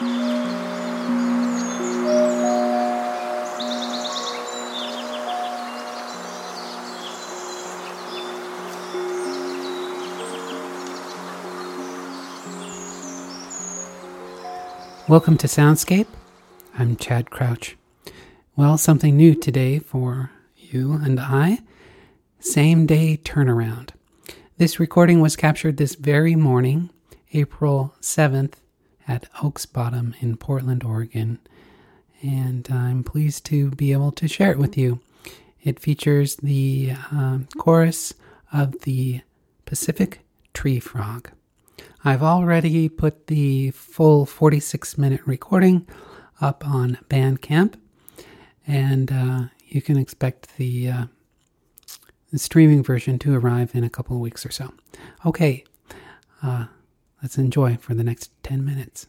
Welcome to Soundscape. I'm Chad Crouch. Well, something new today for you and I same day turnaround. This recording was captured this very morning, April 7th, at Oaks Bottom in Portland, Oregon, and I'm pleased to be able to share it with you. It features the um, chorus of the Pacific Tree Frog. I've already put the full 46 minute recording up on Bandcamp, and uh, you can expect the, uh, the streaming version to arrive in a couple of weeks or so. Okay, uh, let's enjoy for the next 10 minutes.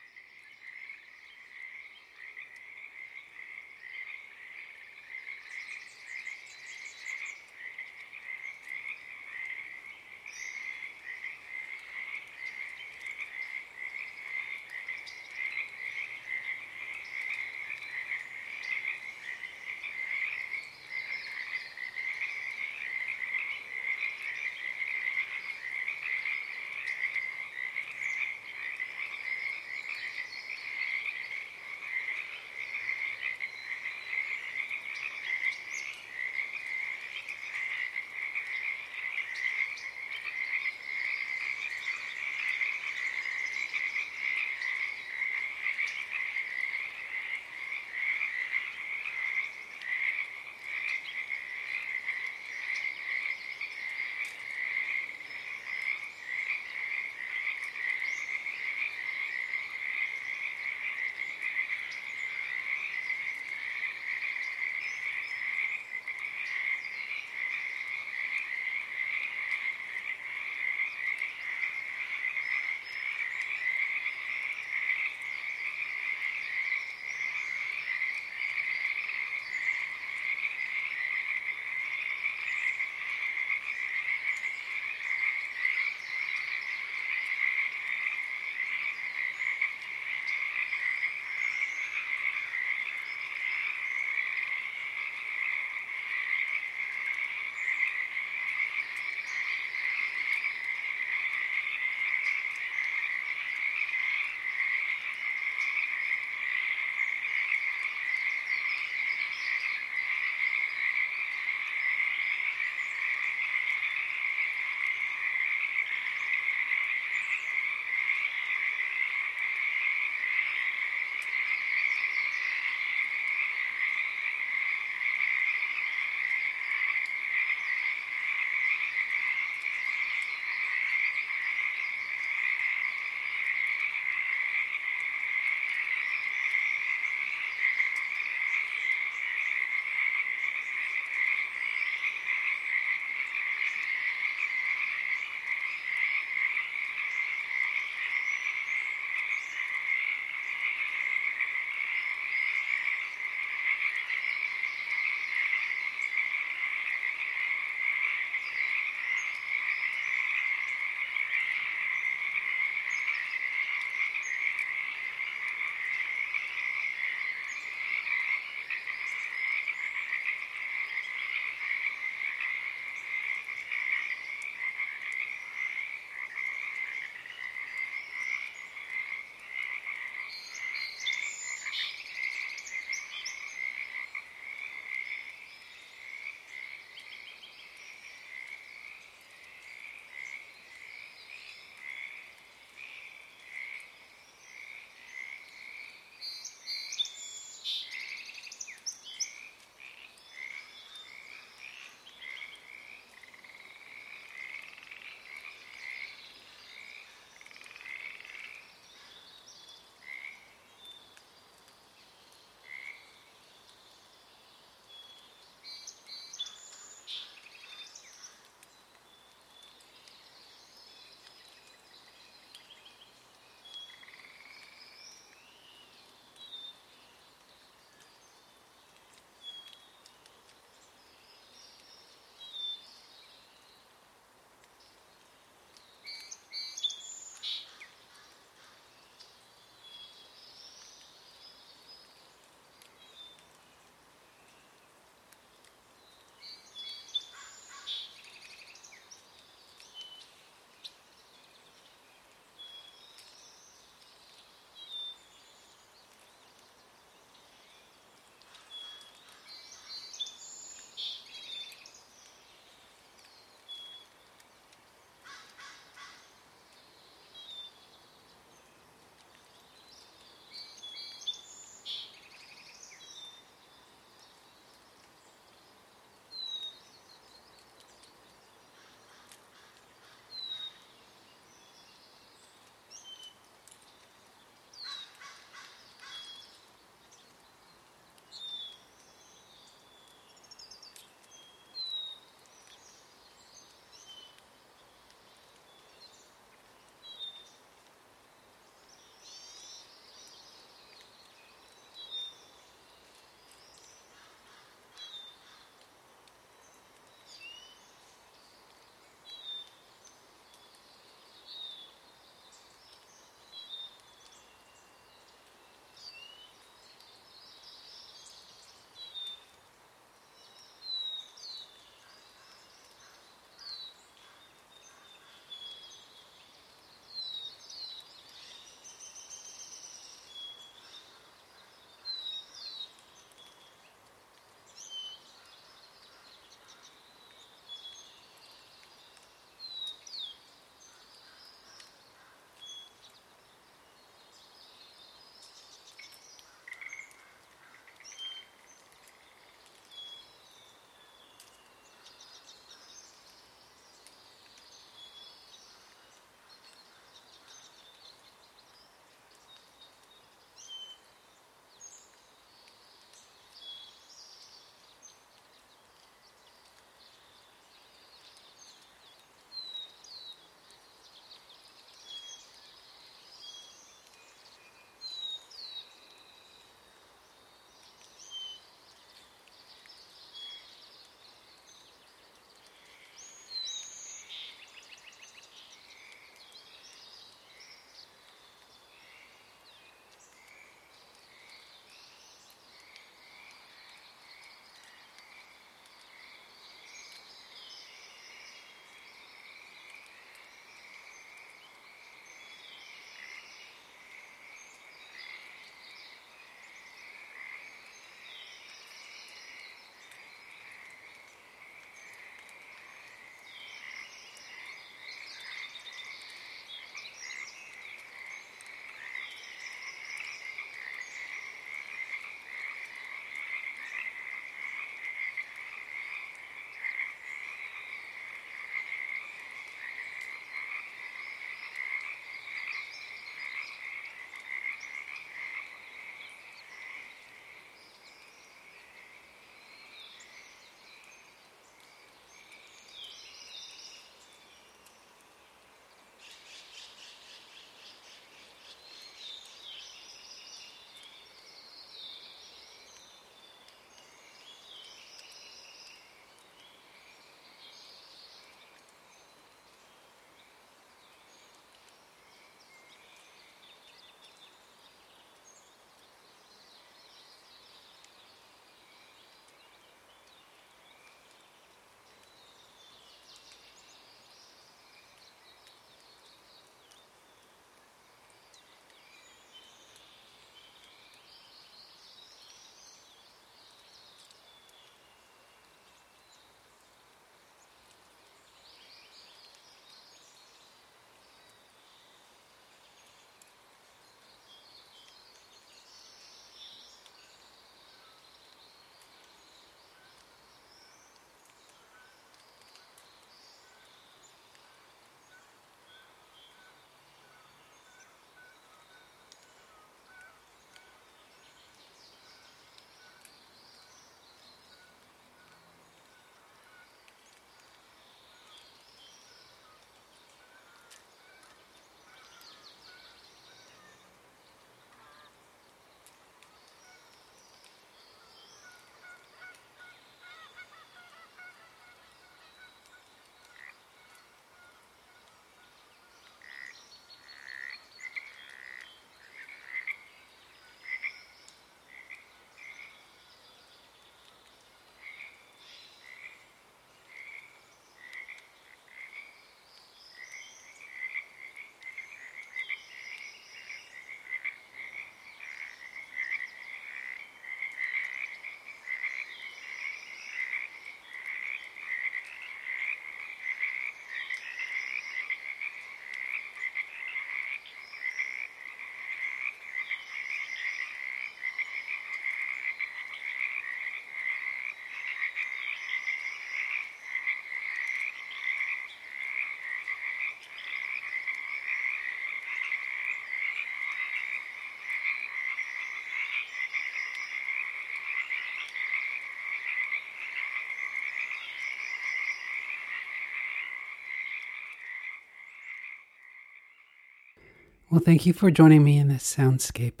Well, thank you for joining me in this soundscape.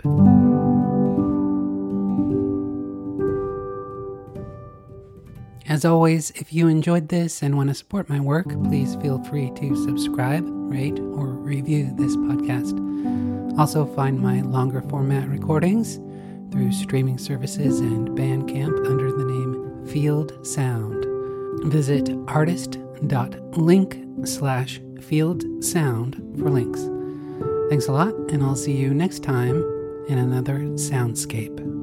As always, if you enjoyed this and want to support my work, please feel free to subscribe, rate, or review this podcast. Also, find my longer format recordings through streaming services and Bandcamp under the name Field Sound. Visit artist.link slash field sound for links. Thanks a lot, and I'll see you next time in another soundscape.